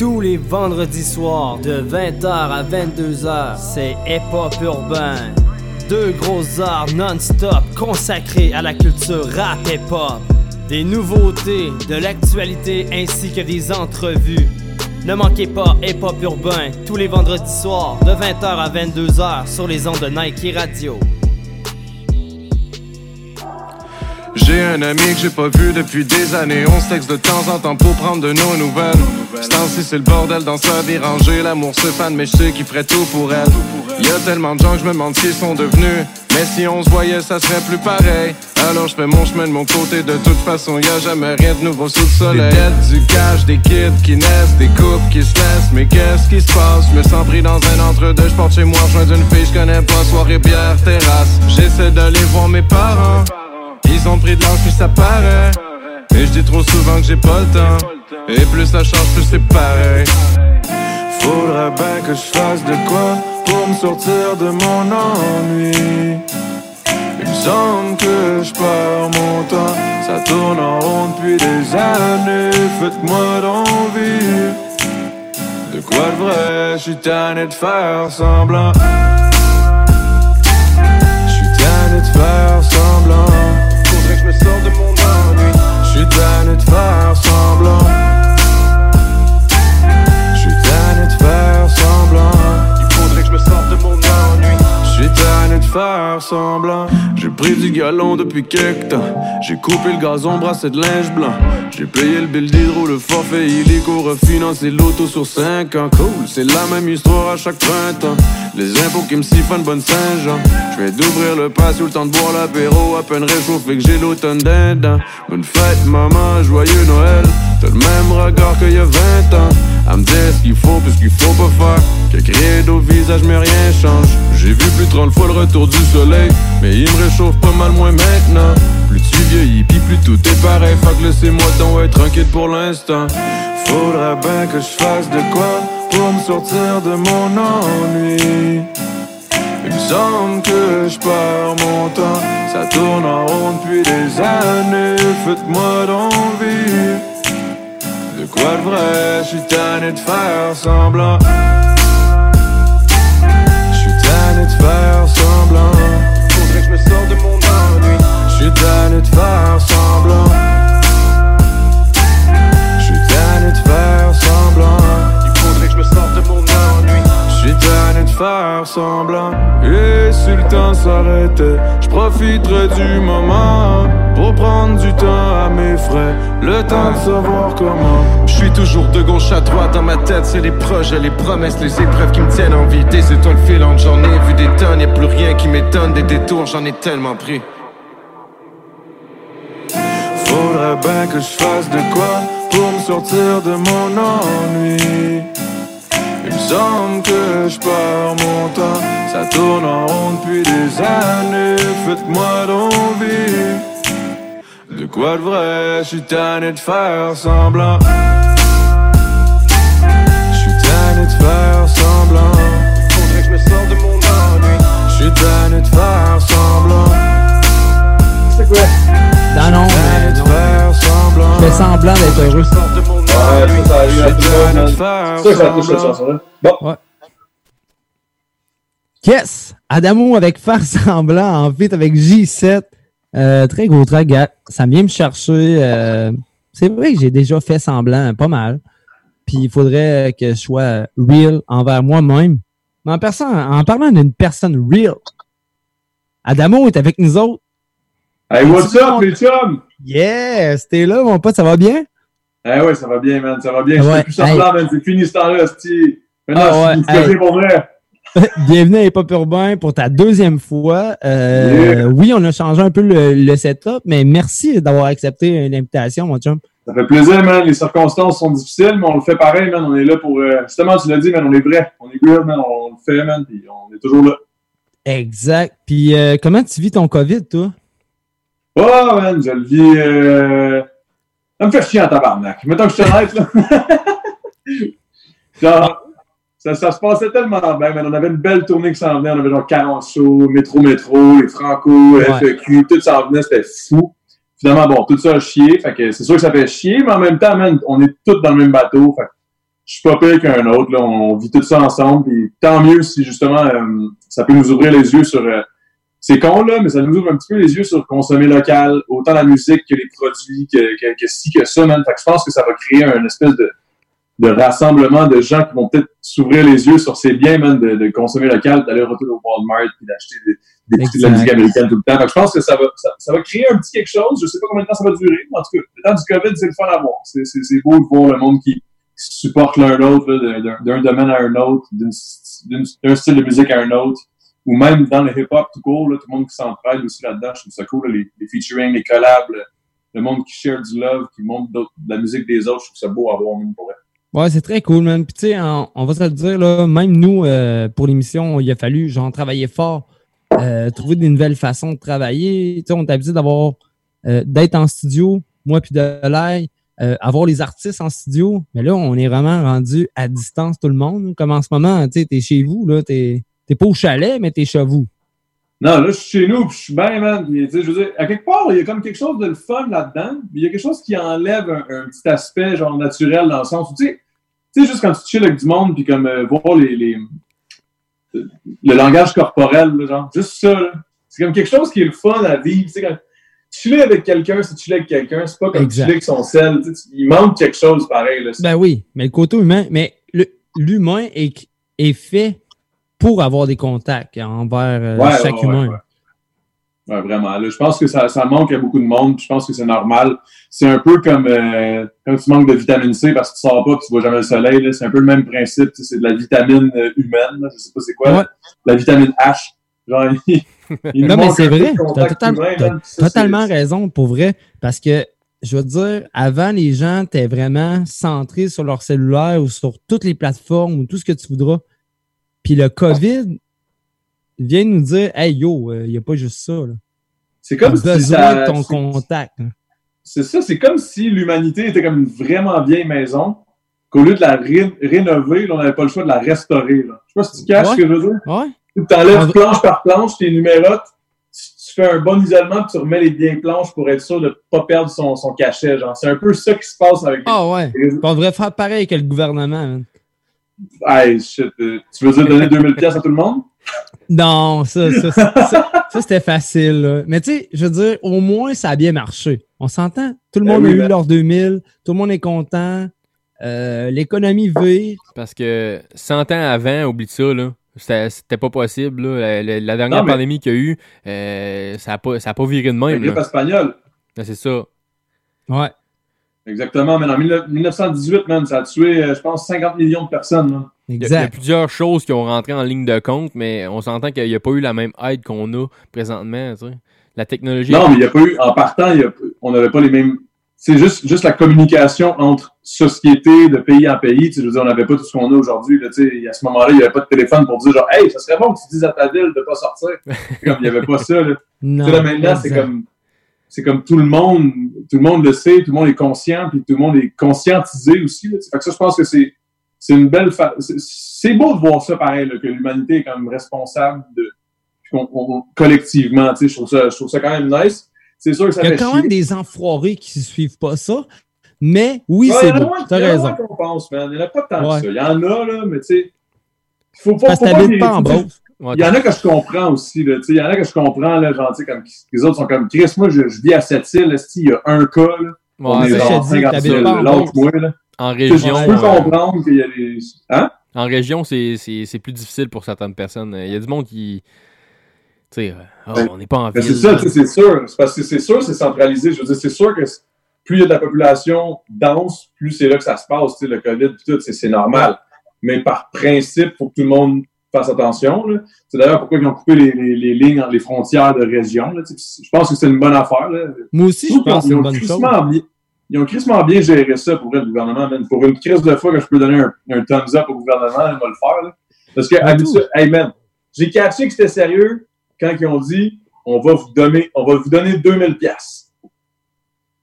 Tous les vendredis soirs de 20h à 22h, c'est Hip Hop Urbain. Deux gros arts non-stop consacrés à la culture rap hip hop. Des nouveautés, de l'actualité ainsi que des entrevues. Ne manquez pas Hip Hop Urbain tous les vendredis soirs de 20h à 22h sur les ondes de Nike Radio. J'ai un ami que j'ai pas vu depuis des années. On se texte de temps en temps pour prendre de nos nouvelles. Ce temps-ci, c'est le bordel dans sa vie rangée. L'amour se fan, mais je sais qu'il ferait tout pour elle. Y a tellement de gens que je me demande qu'ils sont devenus. Mais si on se voyait, ça serait plus pareil. Alors je fais mon chemin de mon côté. De toute façon, y a jamais rien de nouveau sous le soleil. Des dettes, du cash, des kids qui naissent, des couples qui se laissent. Mais qu'est-ce qui se passe? Je me sens pris dans un entre-deux. Je porte chez moi, rejoins d'une fille, je connais pas. Soirée, bière, terrasse. J'essaie d'aller voir mes parents. Ils ont pris de l'âge, puis ça paraît. Et je dis trop souvent que j'ai pas le temps. Et plus ça change, plus c'est pareil. Faudrait bien que je fasse de quoi pour me sortir de mon ennui. Il me semble que je perds mon temps. Ça tourne en rond depuis des années. Faites-moi d'envie. De quoi de vrai, je suis tanné de faire semblant. Je suis tanné de faire semblant. Tanné suis tanné de faire semblant. J'ai pris du galon depuis quelque temps. J'ai coupé le gazon, brassé de linge blanc. J'ai payé le bill d'hydro, le forfait illico, refinancé l'auto sur 5 ans. Cool, c'est la même histoire à chaque printemps. Les impôts qui me siphonnent bonne Saint-Jean. Je vais d'ouvrir le patio, le temps de boire l'apéro, à peine réchauffé que j'ai l'automne dedans. Bonne fête, maman, joyeux Noël. T'as le même regard qu'il y a 20 ans. À me dire ce qu'il faut, puis ce qu'il faut pas faire. Quelques rides au visage, mais rien change. J'ai vu plus de 30 fois le retour du soleil, mais il me réchauffe pas mal moins maintenant. Plus tu vieillis, puis plus tout est pareil. Que laissez-moi donc être tranquille pour l'instant. Faudrait bien que je fasse de quoi pour me sortir de mon ennui. Il me semble que je perds mon temps. Ça tourne en rond depuis des années. Faites-moi d'envie. De quoi de vrai, je suis tanné de faire semblant. Tanné de faire semblant. Je suis tanné de faire semblant. Il faudrait que je me sorte de mon ennui. Je suis tanné de faire semblant. Et si le temps s'arrêtait, je profiterais du moment pour prendre du temps à mes frais. Le temps de savoir comment. Je suis toujours de gauche à droite dans ma tête, c'est les projets, les promesses, les épreuves qui me tiennent en vie. Des étoiles filantes, j'en ai vu des tonnes, y'a plus rien qui m'étonne. Des détours, j'en ai tellement pris. Faudrait bien que je fasse de quoi pour me sortir de mon ennui. Il me semble que je perds mon temps. Ça tourne en rond depuis des années. Faites-moi d'envie. De quoi de vrai, je suis tanné de faire semblant. Je suis tanné de faire semblant. Faudrait que je me sorte de mon ennui. Je suis tanné de faire semblant. C'est quoi? Non, non. Je fais semblant d'être heureux. Ouais, ça, ça faire Ça, ça touche cette semblant. chanson-là. Bon. Yes! Adamo avec Faire semblant en feat avec J7. Euh, très gros track, gars. Ça vient me chercher. euh, c'est vrai que j'ai déjà fait semblant, pas mal. Puis il faudrait que je sois real envers moi-même. Mais en, en parlant d'une personne real, Adamo est avec nous autres. Hey, what's up, les chums? Yes! T'es là, mon pote, ça va bien? Eh ouais, ça va bien, man. Ça va bien. Je Ouais, fais plus semblant, man. C'est fini ce temps-là. Maintenant, Ah ouais, c'est hey. pour vrai. Bienvenue à Hip Urbain pour ta deuxième fois. Euh, Yeah. Oui, on a changé un peu le, le setup, mais merci d'avoir accepté l'invitation, mon chum. Ça fait plaisir, man. Les circonstances sont difficiles, mais on le fait pareil, man. On est là pour. euh, Justement, tu l'as dit, man. On est prêt. On est good, man. On le fait, man. Puis on est toujours là. Exact. Puis euh, comment tu vis ton COVID, toi? Oh, man. Je le vis. Euh... Ça me fait chier en tabarnak. Mettons que je suis honnête, là. genre, ça, ça se passait tellement bien, man. On avait une belle tournée qui s'en venait. On avait genre 40 shows, Métro Métro, les Franco, Ouais. FEQ, tout s'en venait. C'était fou. Finalement, bon, tout ça a chié. Fait que c'est sûr que ça fait chier, mais en même temps, man, on est tous dans le même bateau. Fait que je suis pas pire qu'un autre. Là. On vit tout ça ensemble. Puis tant mieux si justement euh, ça peut nous ouvrir les yeux sur. Euh, c'est con là, mais ça nous ouvre un petit peu les yeux sur consommer local, autant la musique que les produits, que, que, que ci, que ça, man. Fait que je pense que ça va créer un espèce de, de rassemblement de gens qui vont peut-être s'ouvrir les yeux sur ces biens, man, de, de consommer local, d'aller retourner au Walmart puis d'acheter des, d'écouter de la musique américaine tout le temps. Fait que je pense que ça va, ça, ça, va créer un petit quelque chose. Je sais pas combien de temps ça va durer, mais en tout cas, le temps du COVID, c'est le fun à voir. C'est, c'est, c'est beau de voir le monde qui, supporte l'un l'autre, d'un domaine à un autre, d'un style de musique à un autre, ou même dans le hip-hop tout court, là, tout le monde qui s'entraide aussi là-dedans. Je trouve ça cool, les, les featuring, les collabs, le, monde qui share du love, qui montre de la musique des autres. Je trouve ça beau à voir, même pour elle. Ouais, c'est très cool, man. Puis tu sais, on, va se le dire, là, même nous, euh, pour l'émission, il a fallu, genre, travailler fort euh, trouver des nouvelles façons de travailler. Tu sais, on est habitué d'avoir euh, d'être en studio, moi puis de euh, avoir les artistes en studio. Mais là, on est vraiment rendu à distance tout le monde. Comme en ce moment, tu sais, t'es chez vous, là, t'es, t'es pas au chalet, mais t'es chez vous. Non, là, je suis chez nous, puis je suis bien, man. Puis, je veux dire, à quelque part, il y a comme quelque chose de le fun là-dedans. Il y a quelque chose qui enlève un, petit aspect, genre, naturel dans le sens où, tu sais, tu sais, juste quand tu chill avec du monde, puis comme voir les, les, le langage corporel, là, genre, juste ça. C'est comme quelque chose qui est le fun à vivre. Tu sais, quand tu avec quelqu'un, si tu es avec quelqu'un, c'est pas comme tu es avec son sel. Tu sais, il manque quelque chose pareil. Là. Ben oui, mais le côté humain, mais l'humain est, est fait pour avoir des contacts envers euh, chaque humain. Ouais, vraiment. Là, je pense que ça, ça, manque à beaucoup de monde. Je pense que c'est normal. C'est un peu comme euh, quand tu manques de vitamine C parce que tu sors pas et tu vois jamais le soleil. C'est un peu le même principe. C'est de la vitamine euh, humaine. Là. Je sais pas c'est quoi. La vitamine H. Genre, il, non, mais c'est vrai. Tu as, totalement raison, pour vrai. Parce que, je veux dire, avant, les gens étaient vraiment centrés sur leur cellulaire ou sur toutes les plateformes ou tout ce que tu voudras. Puis le COVID vient nous dire Hey yo, il euh, n'y a pas juste ça. C'est comme si besoin de ton contact. C'est ça, c'est comme si l'humanité était comme une vraiment vieille maison, qu'au lieu de la rénover, on n'avait pas le choix de la restaurer. Là. Je sais pas si tu caches ce que je veux dire. Ouais. Tu enlèves planche par planche, tes numérotes, tu, fais un bon isolement, puis tu remets les vieilles planches pour être sûr de ne pas perdre son, son cachet. C'est un peu ça qui se passe avec Ah ouais. On devrait faire pareil que le gouvernement. Hey, shit. Euh, tu veux dire donner 2000 pièces à tout le monde? Non, ça, ça, ça, c'était facile. Mais tu sais, je veux dire, au moins, ça a bien marché. On s'entend? Tout le ben monde a eu ben- leur 2000, tout le monde est content, euh, l'économie vire. Parce que 100 ans avant, oublie ça, là. C'était pas possible. Là. La, dernière pandémie qu'il y a eu, euh, ça n'a pas, pas viré de même. La grippe espagnole. c'est ça. Ouais. Exactement, mais en 1918, man, ça a tué, euh, je pense, 50 millions de personnes. Il y, a, plusieurs choses qui ont rentré en ligne de compte, mais on s'entend qu'il n'y a pas eu la même aide qu'on a présentement. La technologie. Non, mais il n'y a pas eu, en partant, on n'avait pas les mêmes. C'est juste, juste la communication entre sociétés de pays en pays. Je veux dire, on n'avait pas tout ce qu'on a aujourd'hui. À ce moment-là, il n'y avait pas de téléphone pour dire genre, hey, ça serait bon que tu dises à ta ville de ne pas sortir. comme il n'y avait pas ça. Là. Non, là, maintenant, c'est comme c'est comme tout le monde, tout le monde le sait, tout le monde est conscient, puis tout le monde est conscientisé aussi. Là, fait que ça, je pense que c'est, c'est une belle fa... c'est, beau de voir ça pareil, là, que l'humanité est quand même responsable de collectivement. Tu sais, je trouve ça, je trouve ça quand même nice. C'est sûr que ça Il y a quand même des enfoirés qui ne suivent pas ça. Mais oui, c'est beau. T'as raison. Il en n'y en a pas tant que ça. Il y en a, là, mais tu sais, il faut pas. Parce que pas en Beauce. Il y en a que je comprends aussi. Là, il y en a que je comprends, là, genre, comme les autres sont comme Chris, moi je, je vis à cette île, il y a un cas. Là, on est genre 50 l'autre mois. Là. En région. Je peux comprendre qu'il y a des. Hein? En région, c'est plus difficile pour certaines personnes. Il y a du monde qui. Tu sais, oh, on n'est pas en ville. C'est ça, c'est sûr. Parce que c'est sûr, c'est centralisé. Je veux dire, c'est sûr que plus il y a de la population dense, plus c'est là que ça se passe, le COVID tout, c'est normal. Mais par principe, il faut que tout le monde fasse attention. C'est d'ailleurs pourquoi ils ont coupé les, les, les lignes les frontières de région. Là. Je pense que c'est une bonne affaire. Là. Moi aussi, je pense que c'est une bonne chose. Bien, ils ont crissement bien géré ça pour le gouvernement. Pour une crise de fois que je peux donner un, un thumbs up au gouvernement, on va le faire. Là. Parce que, habituellement, hey man, j'ai catché que c'était sérieux quand ils ont dit on va vous donner, on va vous donner 2000 pièces.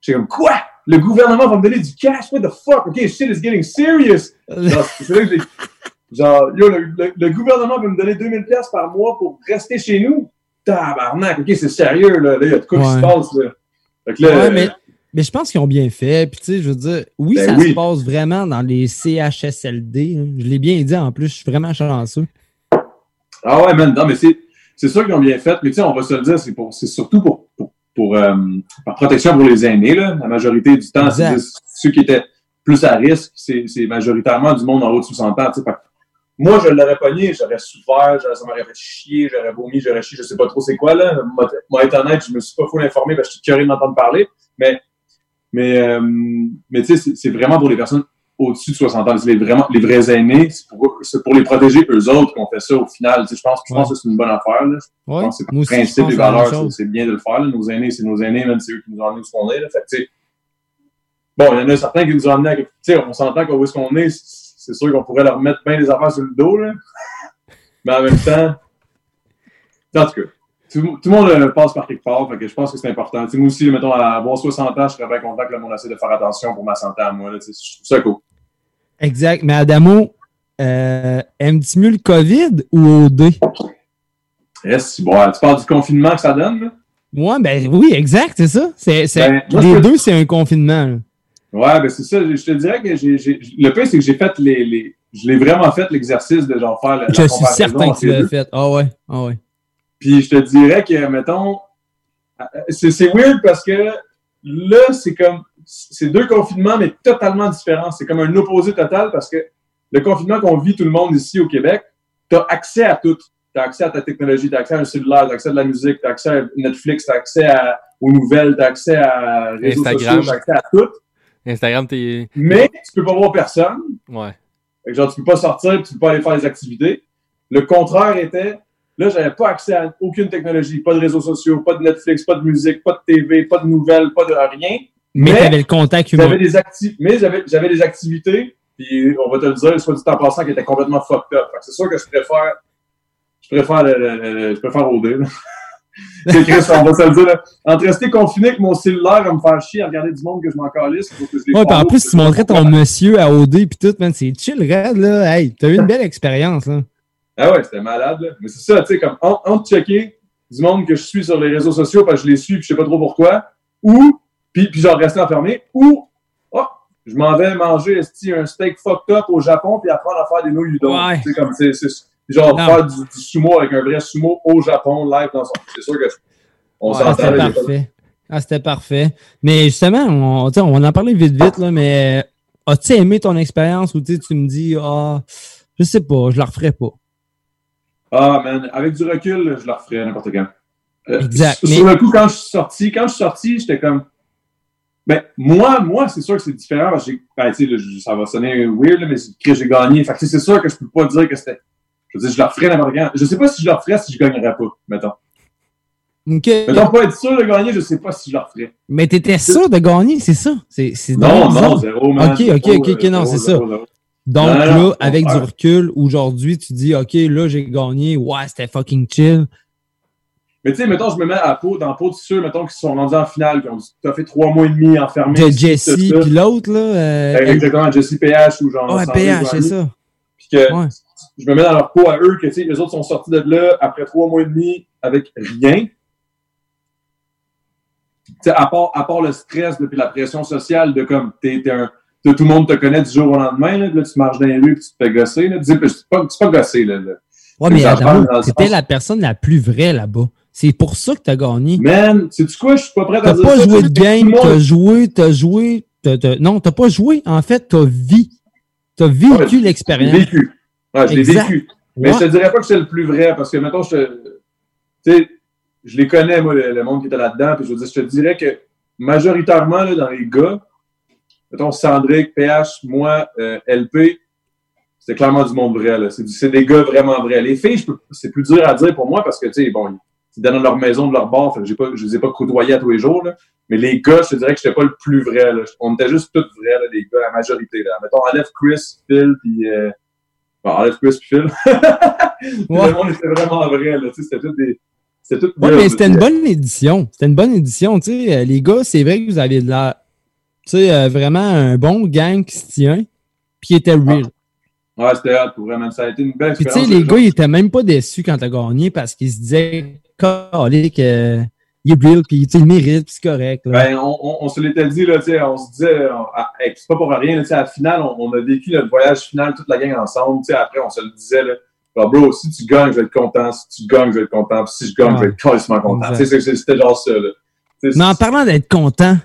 J'ai comme quoi? Le gouvernement va me donner du cash? What the fuck? OK, shit is getting serious. C'est là que j'ai Genre, yo, le, gouvernement veut me donner 2000 pièces par mois pour rester chez nous? Tabarnak, ok, c'est sérieux, là. il y a de quoi qui se passe, là. Fait que là, ouais, mais, Mais je pense qu'ils ont bien fait. Puis, tu sais, je veux dire, oui, Ben ça oui. se passe vraiment dans les CHSLD. hein. Je l'ai bien dit en plus, je suis vraiment chanceux. Ah ouais, man, non, mais c'est, c'est sûr qu'ils ont bien fait, mais tu sais, on va se le dire, c'est, pour, c'est surtout pour, pour, pour, euh, par protection pour les aînés, là. La majorité du temps, c'est ceux qui étaient plus à risque, c'est, c'est majoritairement du monde en haut de 60 ans, tu sais. Fait que Moi, je l'aurais pogné, j'aurais souffert, ça m'aurait fait chier, j'aurais vomi, j'aurais chié, je sais pas trop c'est quoi, là. Moi, être honnête, je me suis pas full informé parce que je suis curieux d'entendre parler, mais, mais, euh, mais tu sais, c'est, vraiment pour les personnes au-dessus de 60 ans. Les, vraiment, les vrais aînés, c'est pour, les protéger eux autres qu'on fait ça au final. Tu sais, je pense, je pense que c'est une bonne affaire. Là. Je Ouais. pense que c'est le je principe des valeurs, c'est- bien de le faire. là. Nos aînés, c'est nos aînés, même c'est eux qui nous ont amenés où qu'on est. Là. Fait que, tu sais, bon, il y en a certains qui nous ont amenés à... Tu sais, on s'entend qu'où est-ce qu'on est, c'est sûr qu'on pourrait leur mettre bien des affaires sur le dos, là. Mais en même temps, en tout cas, tout, tout le monde euh, passe par quelque part, fait que je pense que c'est important. Tu sais, moi aussi, mettons, à avoir 60 ans, je serais bien content que le monde essaie de faire attention pour ma santé à moi. Là, je trouve ça cool. Exact. Mais Adamo, euh, aimes-tu mieux le COVID ou OD? Yes, bon, tu parles du confinement que ça donne, là? Moi, ben oui, exact, c'est ça. C'est, c'est- Ben, les deux, c'est un confinement. là. Ouais, ben c'est ça. Je te dirais que j'ai, j'ai- le pire, c'est que j'ai fait les, les. Je l'ai vraiment fait l'exercice de genre faire la, la Je suis certain que tu l'as fait. Ah ouais, ah ouais. Puis je te dirais que, mettons, c'est, c'est weird parce que là, c'est comme. C'est deux confinements, mais totalement différents. C'est comme un opposé total parce que le confinement qu'on vit tout le monde ici au Québec, tu as accès à tout. Tu as accès à ta technologie, tu as accès à un cellulaire, tu as accès à de la musique, tu as accès à Netflix, tu as accès à, aux nouvelles, tu as accès à réseaux Instagram. sociaux, tu as accès à tout. Instagram, t'es. Mais tu peux pas voir personne. Ouais. Fait que genre, tu peux pas sortir, tu peux pas aller faire des activités. Le contraire était, là, j'avais pas accès à aucune technologie, pas de réseaux sociaux, pas de Netflix, pas de musique, pas de TV, pas de nouvelles, pas de rien. Mais, Mais- t'avais le contact humain. J'avais des acti mais j'avais, j'avais des activités, puis on va te le dire, soit dit en passant, qui étaient complètement fucked up. Fait que c'est sûr que je préfère, je préfère le, le- le- je préfère OD, C'est Chris, on va se le dire, là. Entre rester confiné avec mon cellulaire à me faire chier, à regarder du monde que je m'en calisse, faut que je les Ouais, puis en plus, tu montrais ton monsieur à OD puis tout, man. C'est chill, raide, là. Hey, t'as eu une belle expérience, là. Ah ouais, c'était malade, là. Mais c'est ça, tu sais, comme, en- entre checker du monde que je suis sur les réseaux sociaux parce que je les suis puis je sais pas trop pourquoi, ou, puis, puis genre rester enfermé, ou, oh, je m'en vais manger, un steak fucked up au Japon puis apprendre à faire des nouilles. Ouais. Sais, comme, c'est, c'est, genre Non. faire du, du sumo avec un vrai sumo au Japon, live dans son. C'est sûr que on Ah, s'entend. c'était parfait. Ah, c'était parfait. Mais justement, on, on en parler vite, vite, là, mais euh, as-tu aimé ton expérience ou tu me dis, ah, je sais pas, je la referai pas. Ah, man, avec du recul, je le referais n'importe quand. Euh, Exact, Sur, mais- le coup, quand je suis sorti, quand je suis sorti, j'étais comme. Ben, moi, moi, c'est sûr que c'est différent parce que. Ben, là, ça va sonner weird, là, mais c'est que j'ai gagné. Fait que, c'est sûr que je peux pas dire que c'était. Je veux dire, je le referais n'importe quand. Je sais pas si je le referais si je gagnerais pas, mettons. OK. Mettons, pas être sûr de gagner, je sais pas si je le referais. Mais t'étais sûr de gagner, c'est ça? C'est, Non, non, zéro, man. Ok, ok, ok, ok, non, c'est ça. Donc Non, là, non, avec du recul, aujourd'hui, tu dis, OK, là, j'ai gagné. Ouais, c'était fucking chill. Mais tu sais, mettons, je me mets à peau, dans la peau de ceux, mettons, qui sont rendus en finale, qui ont ça fait trois mois et demi enfermés. De Jesse, puis l'autre, là. euh, Exactement, Jesse PH ou genre. Ouais, PH, c'est ça. Puis que Ouais. Je me mets dans leur peau à eux, que tu sais, les autres sont sortis de là après trois mois et demi avec rien. À part, à part le stress depuis la pression sociale de comme, t'es, t'es un, t'es- tout le monde te connaît du jour au lendemain, là, tu marches dans les rues puis tu te fais gosser, là. Tu sais, c'est pas, c'est pas gossé, là. là. Ouais, mais Adamo, t'étais sens- la personne la plus vraie là-bas. C'est pour ça que t'as gagné. Man, sais-tu quoi? Je suis pas prêt à T'as dire pas ça. joué de game, t'as joué, t'as joué. t'as- t'as- Non, t'as pas joué. En fait, t'as vécu. T'as vécu Ouais, l'expérience. vécu. Ouais, je l'ai vécu. Mais Ouais. je te dirais pas que c'est le plus vrai, parce que, mettons, je te. Tu sais, je les connais, moi, le, le monde qui était là-dedans, puis je veux dire, je te dirais que majoritairement, là, dans les gars, mettons, Sandrick, PH, moi, euh, LP, c'est clairement du monde vrai, là. C'est des gars vraiment vrais. Les filles, c'est plus dur à dire pour moi, parce que, tu sais, bon, ils dans leur maison, de leur bar, fait que pas, je les ai pas côtoyés à tous les jours, là. Mais les gars, je te dirais que j'étais pas le plus vrai, là. On était juste tous vrais, là, les gars, la majorité, là. Mettons, enlève Chris, Phil, puis euh, Bon, enlève Chris puis Phil. Puis Ouais. Le monde était vraiment vrai, là. C'était tout des. C'était tout Ouais, gars, mais c'était une bonne édition. C'était une bonne édition, tu sais. Euh, Les gars, c'est vrai que vous avez de la. Tu sais, euh, vraiment un bon gang qui se tient. Puis il était real. Ouais, c'était hot, pour vraiment. Ça a été une belle Puis tu expérience. sais, les gars, ils étaient même pas déçus quand t'as gagné parce qu'ils se disaient, euh, il est real, puis il mérite, puis c'est correct. Ben, on, on, se l'était dit, là, on se disait, c'est pas pour rien, à la finale, on, a vécu notre voyage final, toute la gang ensemble. Après, on se le disait, là, ah, bro, si tu gagnes, je vais être content. Si tu gagnes, je vais être content. Puis si je gagne, je vais être carrément content. C'était genre ça. Là. Mais en parlant d'être content,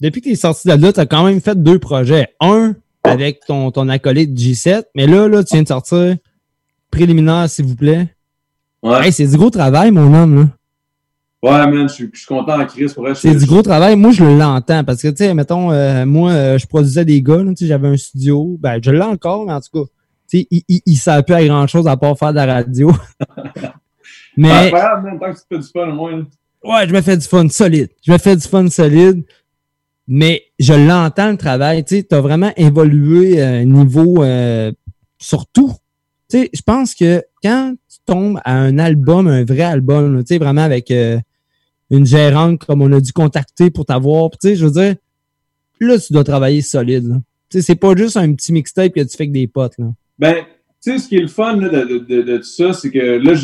depuis que tu es sorti de là, tu as quand même fait deux projets. Un avec ton, ton acolyte G7, mais là, là, tu viens de sortir préliminaire, s'il vous plaît. Ouais. Hey, c'est du gros travail, mon homme, là. Ouais, man, je suis, content en crise pour C'est du gros travail. Moi, je l'entends parce que, tu sais, mettons, euh, moi, euh, je produisais des gars, tu sais, j'avais un studio. Ben, je l'ai encore, mais en tout cas, tu sais, il, il, il savait plus à grand chose à part faire de la radio. mais. Ah, même que tu fais du fun, au moins. Ouais, je me fais du fun solide. Je me fais du fun solide. Mais je l'entends, le travail. Tu sais, as vraiment évolué euh, niveau euh, sur tout. Tu sais, je pense que quand tu tombes à un album, un vrai album, tu sais, vraiment avec euh, une gérante comme on a dû contacter pour t'avoir, tu sais, je veux dire, là, tu dois travailler solide. Tu sais, c'est pas juste un petit mixtape que tu fais avec des potes. Ben, tu sais, ce qui est le fun de, tout ça, c'est que là,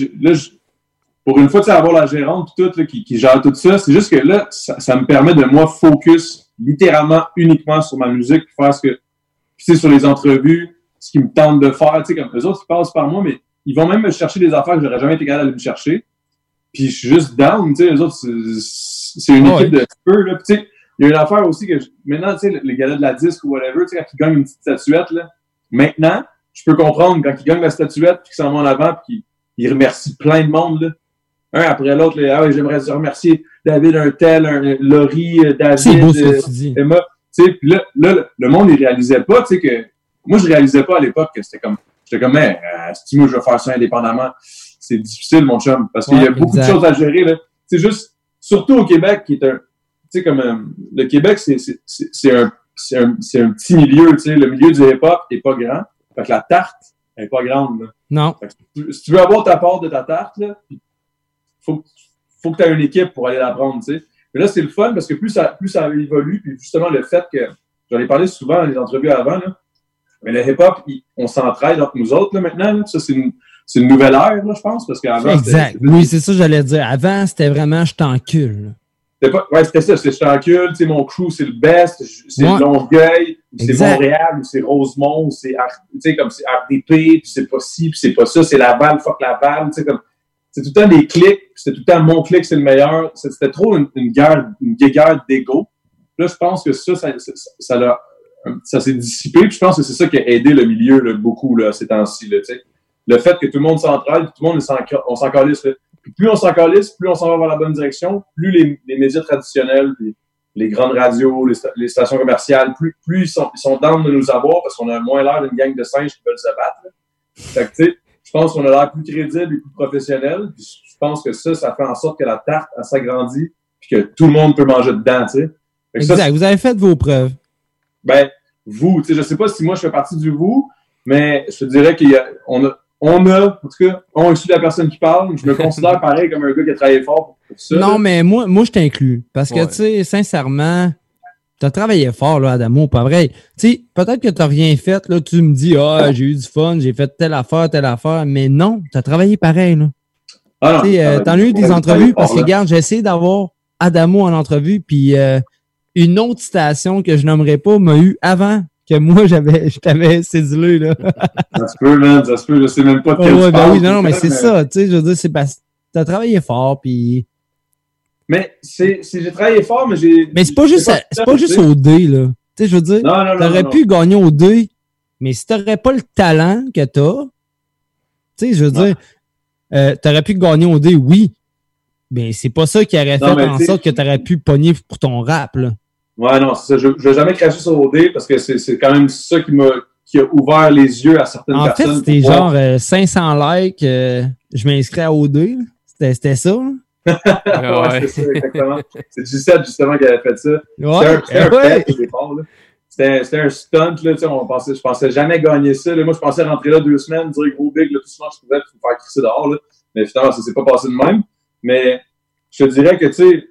pour une fois, tu sais, avoir la gérante là, qui, qui gère tout ça, c'est juste que là, ça, me permet de moi focus littéralement uniquement sur ma musique, puis faire ce que, puis sur les entrevues, ce qu'ils me tentent de faire, tu sais, comme eux autres, ils passent par moi, mais ils vont même me chercher des affaires que j'aurais jamais été capable de me chercher. Puis je suis juste down, tu sais, les autres, c'est une équipe de peu, là. tu sais, il y a une affaire aussi que, maintenant, tu sais, les gars de la disque ou whatever, tu sais, quand ils gagnent une petite statuette, là, maintenant, je peux comprendre quand ils gagnent la statuette, puis qu'ils s'en vont en avant, puis qu'ils remercient plein de monde, là un après l'autre. Ah, j'aimerais remercier David un tel, un Laurie, euh, David, beau, euh, Emma. Puis là, là, le monde, il réalisait pas, tu sais, que moi, je réalisais pas à l'époque que c'était comme, j'étais comme, mais, euh, si moi, je veux faire ça indépendamment, c'est difficile, mon chum, parce qu'il y a beaucoup de choses à gérer, là. C'est juste, surtout au Québec, qui est un, tu sais, comme, le Québec, c'est, c'est, un, c'est un, c'est un petit milieu, tu sais, le milieu du hip-hop est pas grand. Fait que la tarte, elle est pas grande, là. Non. si, tu veux avoir ta part de ta tarte, là, faut, faut que tu aies une équipe pour aller l'apprendre, tu sais. Mais là, c'est le fun parce que plus ça, plus ça évolue, puis justement, le fait que, j'en ai parlé souvent dans les entrevues avant, là, mais le hip-hop, on s'entraide entre nous autres, là, maintenant, ça, c'est une, c'est une nouvelle ère, là, je pense, parce qu'avant. Exact. Oui, c'est ça que j'allais dire. Avant, c'était vraiment je t'encule. C'était pas, ouais, c'était ça, c'est je t'encule, tu sais, mon crew, c'est le best, c'est Longueuil, c'est Montréal, ou c'est Rosemont, ou c'est, comme c'est RDP, puis c'est pas ci, puis c'est pas ça, c'est Laval, fuck Laval, tu sais, comme, c'est tout le temps des clics, c'était tout le temps mon clic, c'est le meilleur. C'était trop une, guerre, une guerre d'ego. Là, je pense que ça, ça, ça, ça, s'est dissipé. Puis je pense que c'est ça qui a aidé le milieu là, beaucoup là, ces temps-ci. Le fait que tout le monde s'entraide, tout le monde on s'en calisse. plus on s'en calisse, plus on s'en va vers la bonne direction, plus les, les médias traditionnels, puis les grandes radios, les, stations commerciales, plus, plus ils sont, ils sont dans de nous avoir parce qu'on a moins l'air d'une gang de singes qui veulent se battre. Fait que, tu sais, je pense qu'on a l'air plus crédible et plus professionnel. Puis je pense que ça, ça fait en sorte que la tarte, elle s'agrandit puis que tout le monde peut manger dedans, tu sais. Exact. vous avez fait vos preuves. Ben, vous, tu sais, je sais pas si moi je fais partie du vous, mais je te dirais qu'on a, on a, en tout cas, on est la personne qui parle. Je me considère pareil comme un gars qui a travaillé fort pour ça. Non, mais moi, moi, je t'inclus. Parce que, tu sais, sincèrement, tu as travaillé fort, là, Adamo, pas vrai. Tu sais, peut-être que tu n'as rien fait, là, tu me dis, ah, j'ai eu du fun, j'ai fait telle affaire, telle affaire, mais non, tu as travaillé pareil, là. Ah tu euh, as eu des entrevues parce que, regarde, j'ai essayé d'avoir Adamo en entrevue, puis euh, une autre station que je nommerai pas m'a eu avant que moi, j'avais, je t'avais cédulé, là. ça se peut, man, ça se peut, je sais même pas de quel ouais, ben oui, non, non, mais c'est ça, tu sais, je veux dire, c'est parce que tu as travaillé fort, puis mais c'est, j'ai travaillé fort, mais j'ai. Mais c'est pas juste, c'est pas juste au dé, là. Tu sais, je veux dire, t'aurais pu gagner au dé, mais si t'aurais pas le talent que t'as, tu sais, je veux dire, euh, t'aurais pu gagner au dé, oui. Mais c'est pas ça qui aurait fait en sorte que t'aurais pu pogner pour ton rap, là. Ouais, non, c'est ça. Je, je vais jamais cracher sur OD parce que c'est, c'est quand même ça qui m'a qui a ouvert les yeux à certaines personnes. En fait, c'était genre 500 euh, likes, euh, je m'inscris à OD. C'était, c'était ça. Là. Ah ouais, c'est ça, exactement. C'est Gisette, justement, qui avait fait ça. C'était un, ouais. C'était un stunt, là, on pensait, je pensais jamais gagner ça. Là. Moi, je pensais rentrer là deux semaines, dire gros big, là, tout souvent, je pouvais faire crisser dehors. Là. Mais finalement, ça s'est pas passé de même. Mais je te dirais que, tu sais,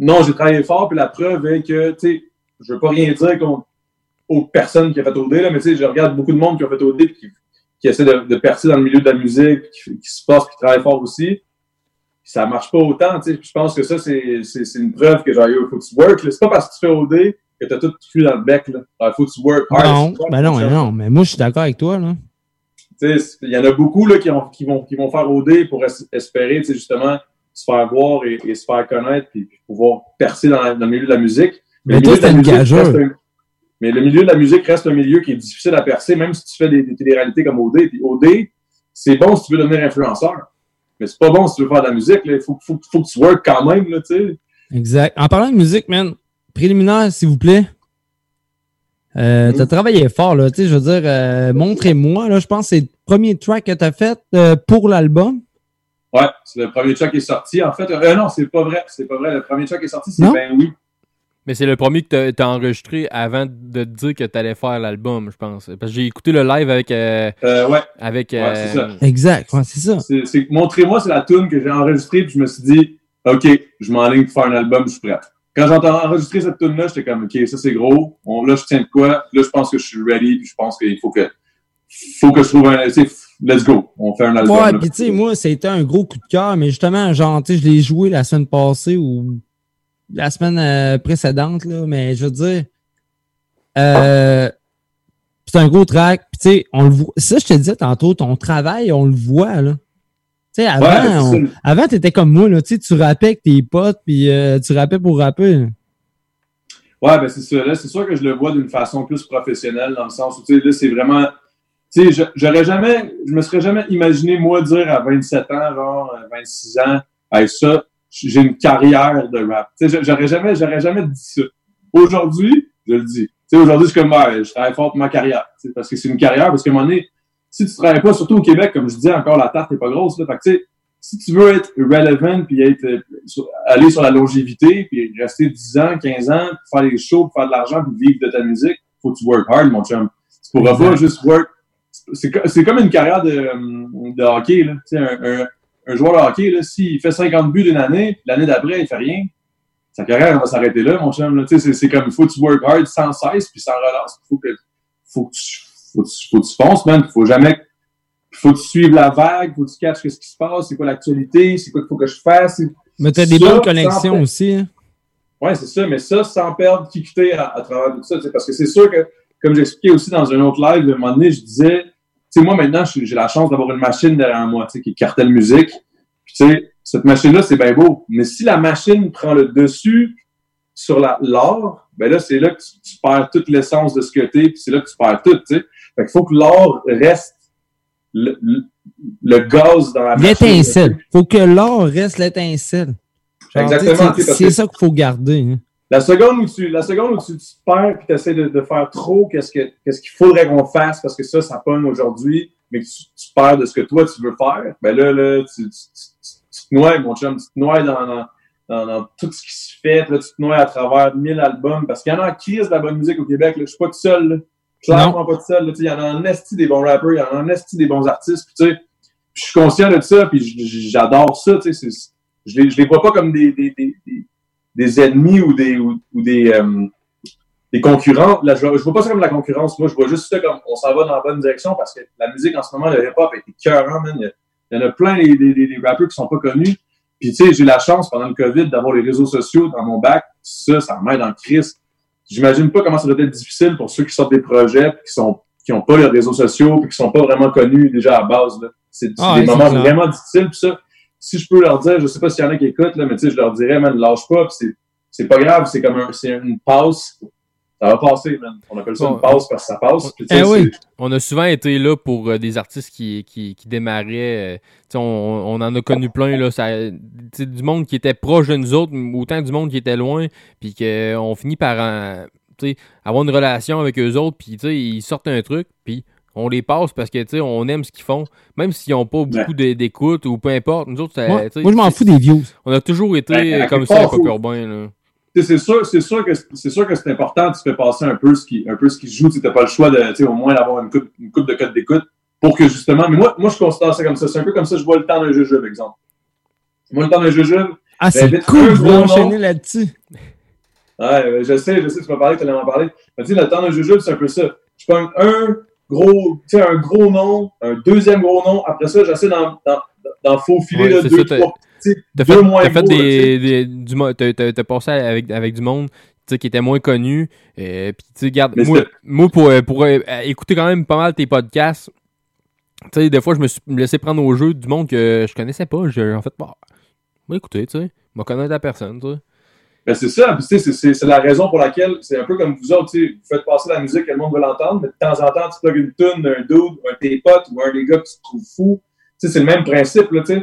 non, j'ai travaillé fort, puis la preuve est que, tu sais, je veux pas rien dire contre aux personnes qui ont fait OD, là, mais tu sais, je regarde beaucoup de monde qui ont fait OD, et qui, qui essaie de, de percer dans le milieu de la musique, qui, qui se passe, qui travaille fort aussi ça marche pas autant, tu sais. Je pense que ça, c'est une preuve que genre, il faut que tu work. C'est pas parce que tu fais OD que t'as tout cuit dans le bec, là. Il faut que tu work hard. Non, ben non, non, mais moi, je suis d'accord avec toi, là. Tu sais, il y en a beaucoup, là, qui, ont, qui, vont, qui vont faire OD pour espérer, tu sais, justement, se faire voir et, se faire connaître puis, pouvoir percer dans, le milieu de la musique. Mais, mais toi, c'est une gageure. Mais le milieu de la musique reste un milieu qui est difficile à percer, même si tu fais des, des télé-réalités comme OD. Puis OD, c'est bon si tu veux devenir influenceur. Mais c'est pas bon si tu veux faire de la musique. Il faut, faut, faut, que tu work quand même, là, tu sais. Exact. En parlant de musique, man, préliminaire, s'il vous plaît. Euh, T'as travaillé fort, là. Tu sais, je veux dire, euh, montrez-moi, là. Je pense que c'est le premier track que t'as fait euh, pour l'album. Ouais, c'est le premier track qui est sorti. En fait, euh, non, c'est pas vrai. C'est pas vrai. Le premier track qui est sorti, c'est Ben oui. Mais c'est le premier que tu as, enregistré avant de te dire que tu allais faire l'album, je pense. Parce que j'ai écouté le live avec. Euh, euh ouais. Avec. Ouais, c'est ça. Exact, ouais, c'est ça. Montrez-moi, c'est la tune que j'ai enregistrée, puis je me suis dit, OK, je m'enligne pour faire un album, je suis prêt. Quand j'ai enregistré cette tune-là, j'étais comme, OK, ça c'est gros. là, je tiens de quoi? Là, je pense que je suis ready, puis je pense qu'il faut que. Faut que je trouve un. Let's go, on fait un album. Ouais, puis tu sais, moi, c'était un gros coup de cœur, mais justement, genre, tu sais, je l'ai joué la semaine passée ou la semaine euh, précédente, là, mais je veux dire, euh, c'est un gros track. Puis, tu sais, on le voit. Ça, je te disais tantôt, ton travail, on le voit, là. Tu sais, avant, ouais, avant t'étais comme moi, là. Tu sais, tu rappais avec tes potes, puis euh, tu rappais pour rapper. Ouais, ben c'est ça. Là, c'est sûr que je le vois d'une façon plus professionnelle, dans le sens où, tu sais, là, c'est vraiment. Tu sais, j'aurais jamais. Je me serais jamais imaginé, moi, dire à 27 ans, genre, 26 ans, avec ça, j'ai une carrière de rap. J'aurais jamais, j'aurais jamais dit ça. Aujourd'hui, je le dis. Aujourd'hui, je suis comme, je travaille fort pour ma carrière. Parce que c'est une carrière, parce qu'à un moment donné, si tu travailles pas, surtout au Québec, comme je dis encore, la tarte n'est pas grosse. Là, fait que, si tu veux être relevant, puis être, euh, aller sur la longévité, puis rester 10 ans, 15 ans, faire des shows, faire de l'argent, puis vivre de ta musique, faut que tu work hard, mon chum. Tu pourras pas juste work. C'est comme une carrière de, de hockey, là. Sais, un, un joueur de hockey, s'il fait 50 buts d'une année, l'année d'après, il fait rien, sa carrière va s'arrêter là, mon chum. C'est comme il faut que tu work hard sans cesse puis sans relance. Il faut que, faut que tu, faut, faut que tu fonces, man. Il faut jamais. faut que tu suives la vague, faut que tu catches ce qui se passe, c'est quoi l'actualité, c'est quoi qu'il faut que je fasse. Mais tu as des bonnes connexions aussi. Hein? Oui, c'est ça, mais ça sans perdre qui à, à travers tout ça. Parce que c'est sûr que, comme j'expliquais aussi dans un autre live, à un moment donné, je disais sais, moi, maintenant, j'ai la chance d'avoir une machine derrière moi, tu sais, qui est cartel musique. Puis, tu sais, cette machine-là, c'est bien beau. Mais si la machine prend le dessus sur l'or, ben là, c'est là que tu, perds toute l'essence de ce que t'es, puis c'est là que tu perds tout, tu sais. Fait qu'il faut que l'or reste le, le, gaz dans la machine. L'étincelle. Faut que l'or reste l'étincelle. Exactement. C'est ça qu'il faut garder. Hein. La seconde où tu, la seconde où tu, te perds et tu essaies de, de, faire trop qu'est-ce qu'il ce faudrait qu'on fasse parce que ça, ça pogne aujourd'hui, mais que tu, tu, perds de ce que toi tu veux faire, ben là, là, tu, tu, te noies, mon chum, tu te noies dans, dans, dans, tout ce qui se fait, là, tu te noies à travers mille albums, parce qu'il y en a qui crise de la bonne musique au Québec, là, je suis pas tout seul, là. Clairement pas tout seul, là, il y en a un esti des bons rappers, il y en a un esti des bons artistes, tu sais, je suis conscient de ça, puis j'adore ça, tu sais, je les, je les vois pas comme des, des, des des ennemis ou des, ou, des, euh, des concurrents. Là, je, ne vois pas ça comme la concurrence. Moi, je vois juste ça comme on s'en va dans la bonne direction parce que la musique en ce moment, le hip-hop est écœurant, man. Il y, en a plein des, des, des rappeurs qui sont pas connus. Puis, tu sais, j'ai la chance pendant le COVID d'avoir les réseaux sociaux dans mon bac. Ça, ça m'aide en crise. J'imagine pas comment ça doit être difficile pour ceux qui sortent des projets qui sont qui ont pas les réseaux sociaux puis qui sont pas vraiment connus déjà à base. C'est ah des moments vraiment difficiles. Puis ça, si je peux leur dire, je sais pas s'il y en a qui écoutent, là, mais tu sais, je leur dirais, man, lâche pas, c'est, c'est pas grave, c'est comme un, c'est une passe. Ça va passer, man. On appelle ça une passe parce que ça passe. eh oui. On a souvent été là pour euh, des artistes qui, qui, qui démarraient. Euh, on, on, en a connu plein. Là, ça, du monde qui était proche de nous autres, autant du monde qui était loin, puis qu'on finit par avoir une relation avec eux autres, puis ils sortent un truc, puis on les passe parce que tu sais on aime ce qu'ils font. Même s'ils n'ont pas beaucoup d'écoute ou peu importe nous autres moi, moi je m'en fous des views. On a toujours été comme ça à Pop Urbain c'est sûr c'est sûr que c'est sûr que c'est important tu fais passer un peu ce qui un peu ce qui se joue tu n'as pas le choix de au moins d'avoir une coupe une coupe de code d'écoute pour que justement mais moi moi je considère ça comme ça. C'est un peu comme ça je vois le temps d'un jeu par exemple. Moi le temps d'un jeu ah c'est ben, cool vous enchaîner là-dessus. Ouais je sais je sais tu m'as parlé tu allais m'en parler. Mais tu sais le temps d'un jeu c'est un peu ça. Je prends un gros, un gros nom, un deuxième gros nom. Après ça, j'essaie d'en dans faux filet, Ouais, là, deux, ça, trois T'as fait, moins des, des- du t'as, t'as- passé avec, avec du monde qui était moins connu. Euh, Puis, tu regarde, moi, moi, pour, euh, pour euh, écouter quand même pas mal tes podcasts, tu sais, des fois, je me suis laissé prendre au jeu du monde que je connaissais pas. J'ai en fait, bah, moi, écoutez, tu sais, moi, connaître la personne, tu sais. Ben, c'est ça, tu sais, c'est- la raison pour laquelle c'est un peu comme vous autres, tu sais, vous faites passer la musique que le monde veut l'entendre, mais de temps en temps, tu plugues une tune d'un dude, un tes potes ou un des gars que tu trouves fou. Tu sais, c'est le même principe, là, tu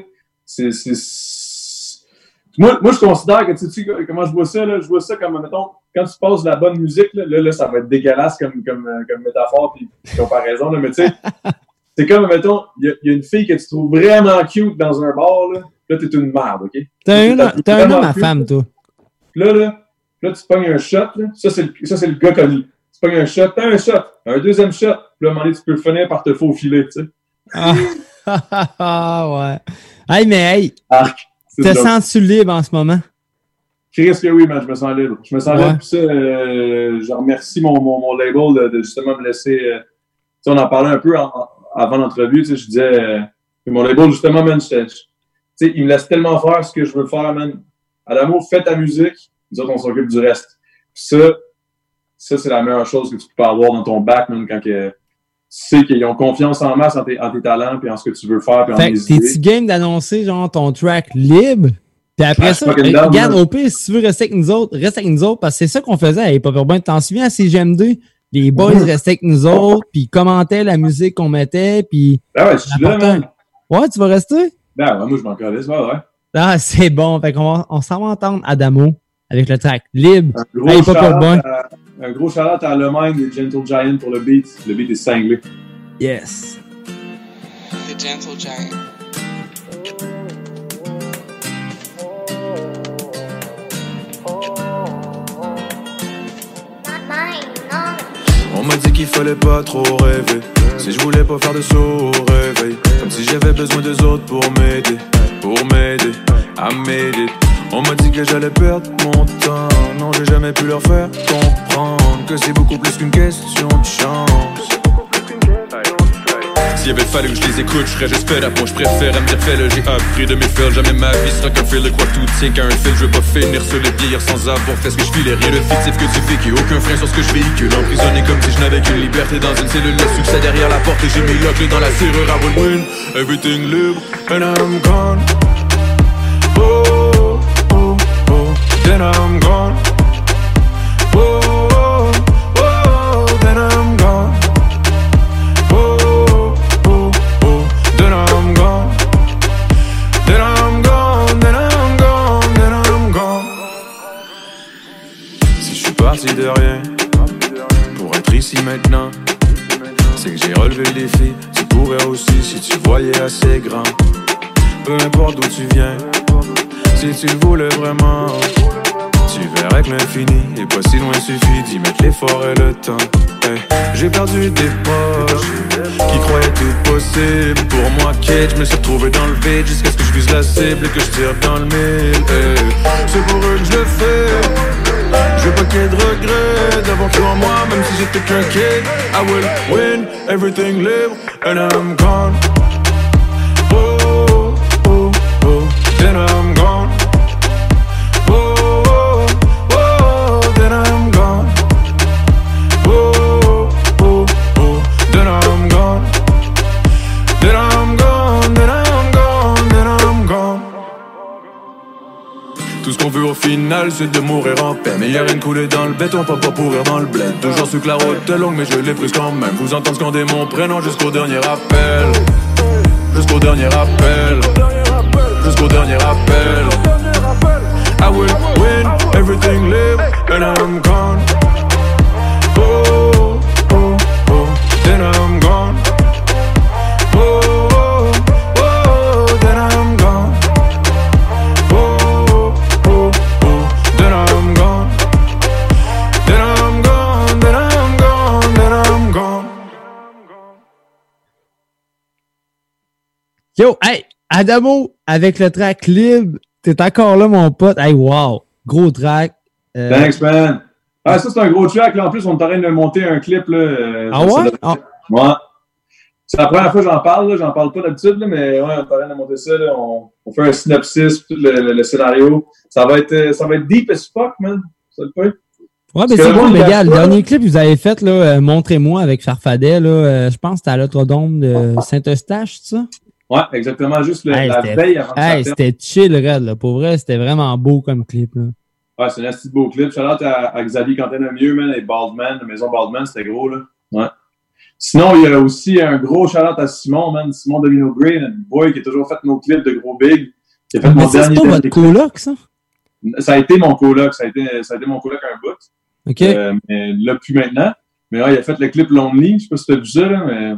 sais. C'est- Moi, moi, je considère que, tu sais, comment je vois ça, là, je vois ça comme, mettons, quand tu passes de la bonne musique, là, là, là, ça va être dégueulasse comme, comme, euh, comme métaphore puis comparaison, là, mais tu sais, c'est comme, mettons, il y, a- il y a une fille que tu trouves vraiment cute dans un bar, là, là, t'es une merde, OK? T'as un, un homme à femme, toi. Là, là, là, tu pognes un shot, là. Ça, c'est le, le gars connu. Tu pognes un shot, t'as un shot, un deuxième shot. Puis là, à un moment donné, tu peux le finir par te faufiler, tu sais. Ah, ouais. Hey, mais hey, Arc. Te sens-tu libre en ce moment? Chris que oui, man, je me sens libre. Je me sens Ouais. libre, puis ça, euh, je remercie mon, mon, mon label de, de justement me laisser... euh, tu sais, on en parlait un peu en- avant l'entrevue, tu sais, je disais... euh, mon label, justement, man, je- tu sais, il me laisse tellement faire ce que je veux faire, man. À l'amour, fais ta musique, nous autres, on s'occupe du reste. Puis ça, ça, c'est la meilleure chose que tu peux avoir dans ton back, man, quand que, tu sais qu'ils ont confiance en masse en tes, en tes talents, puis en ce que tu veux faire, puis en Fait tes que t'es-tu game d'annoncer, genre, ton track libre? Puis après Ah, ça, down, regarde, au pire, si tu veux rester avec nous autres, reste avec nous autres, parce que c'est ça qu'on faisait à Hip Hop Urbain. T'en souviens à CGM2? Les boys restaient avec nous autres, puis commentaient la musique qu'on mettait, puis... Ah ouais, je suis là, man. Ouais, tu vas rester? Ben ouais, moi, je m'en calisse, ouais, ouais. Ah, c'est bon. Fait qu'on va, on s'en va entendre Adamo avec le track libre. Un gros Hey, pas shout-out pour bon. à- Un gros shout-out à Le Mind et Gentle Giant pour le beat. Le beat est cinglé. Yes. The Gentle Giant. On m'a dit qu'il fallait pas trop rêver. Si je voulais pas faire de saut si j'avais besoin des autres pour m'aider. Pour m'aider à m'aider. On m'a dit que j'allais perdre mon temps. Non, j'ai jamais pu leur faire comprendre que c'est beaucoup plus qu'une question de chance. S'il avait fallu que je les écoute, je serais juste up. Moi, je préfère me dire fais-le. J'ai appris de mes fails. Jamais ma vie sera qu'un fil de quoi tout tient qu'à un fil. Je veux pas finir sur les vieillir sans avoir fait ce que je filais. Rien de fictif que tu vécu. Aucun frein sur ce que je véhicule. Emprisonné comme si je n'avais qu'une liberté dans une cellule. Le succès derrière la porte et j'ai mis clé dans la serrure. I will win everything libre. And I'm gone. Oh, oh, oh. Then I'm gone. Parti de rien, pour être ici maintenant, c'est que j'ai relevé le défi. Tu pourrais aussi si tu voyais assez grand. Peu importe d'où tu viens, si tu le voulais vraiment. Tu verrais que l'infini est pas si loin, suffit d'y mettre l'effort et le temps. J'ai perdu des proches qui croyaient tout possible. Pour moi, Kate, je me suis retrouvé dans le vide jusqu'à ce que je vise la cible et que je tire dans le mille. C'est pour eux que je le fais. Veux pas qu'il y ait de regrets d'avoir cru en moi, même si j'étais qu'un kid. I will win everything libre and I'm gone. Oh, oh, oh, then I'm Tout ce qu'on veut au final, c'est de mourir en paix. Mais y'a rien coulé dans le béton, pas pour pourrir dans le bled. Toujours su que la route longue, mais je l'ai prise quand même. Vous entendre scander mon prénom jusqu'au dernier appel. Jusqu'au dernier appel. Jusqu'au dernier appel. I will win everything live and I'm gone. Oh, oh, oh, then I'm Yo, hey, Adamo, avec le track libre, t'es encore là, mon pote. Hey, wow, gros track. Euh, Thanks, man. Ah, ça, c'est un gros track. Là. En plus, on est en train de monter un clip. Là, ah ouais? devrait- Ah, Ouais. C'est la première fois que j'en parle, j'en parle pas d'habitude, mais ouais, on parle de monter ça, là. On, on fait un synopsis, tout le, le- le scénario. Ça va être, euh, ça va être deep as fuck, man. Ça le fait. Ouais, mais c'est bon, les gars. Le dernier clip que vous avez fait, là, euh, Montrez-moi avec Farfadet, là, euh, je pense que c'était à l'Autrodome de Saint-Eustache, c'est ça? Ouais, exactement. Juste le- Hey, la veille avant Hey, c'était chill, Red, là. Pour vrai, c'était vraiment beau comme clip, là. Ouais, c'est un assez beau clip. Shout out à, à Xavier Quentin-Lemieux, man, et Baldman, la maison Baldman, c'était gros, là. Ouais. Sinon, il y a aussi un gros shout out à Simon, man. Simon Domino Gray, notre boy, qui a toujours fait nos clips de gros big. Qui a fait Mais mon c'est dernier pas votre coloc, ça? Ça a été mon coloc. Ça a été, ça a été mon coloc un bout. OK. Euh, mais là, plus maintenant. Mais ouais, il a fait le clip Lonely. Je sais pas si t'as vu ça, là, mais.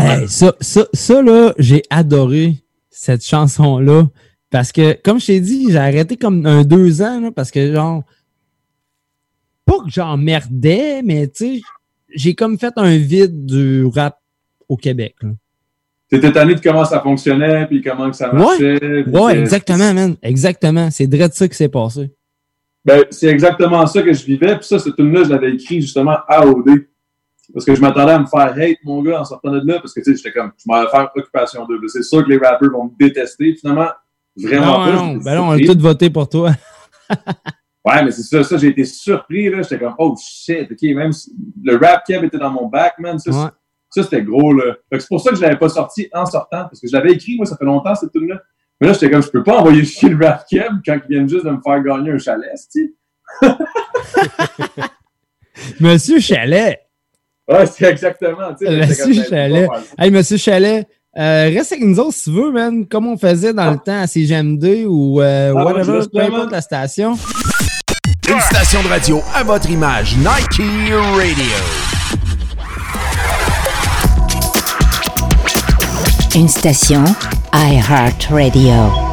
Hey, ça, ça, ça, là, j'ai adoré cette chanson-là. Parce que, comme je t'ai dit, j'ai arrêté comme un deux ans, là, parce que, genre, pas que j'emmerdais, mais tu sais, j'ai comme fait un vide du rap au Québec. T'étais tanné de comment ça fonctionnait, puis comment que ça marchait. Ouais, exactement, man. Exactement. C'est direct ça qui s'est passé. Ben, c'est exactement ça que je vivais. Puis ça, cette tune-là, je l'avais écrit justement à OD. Parce que je m'attendais à me faire hate, mon gars, en sortant de là. Parce que, tu sais, j'étais comme, je m'en vais faire Occupation 2. C'est sûr que les rappers vont me détester. Finalement, vraiment non, pas. non, ben non, on a tous voté pour toi. Ouais, mais c'est ça, ça, j'ai été surpris, là. J'étais comme, oh shit, ok, même si le rap Keb était dans mon back, man. Ça, Ouais. ça, c'était gros, là. C'est pour ça que je l'avais pas sorti en sortant. Parce que je l'avais écrit, moi, ça fait longtemps, cette tune-là. Mais là, j'étais comme, je peux pas envoyer chier le rap Keb quand ils viennent juste de me faire gagner un chalet, tu Monsieur Chalet. Ouais, c'est exactement, peux Chalet. Hey, Monsieur Chalet, euh, reste avec nous autres si tu veux, man. Comme on faisait dans le temps à CGM2 ou euh, Ah, whatever, peu importe la station. Une station de radio à votre image, Nike Radio. Une station iHeartRadio.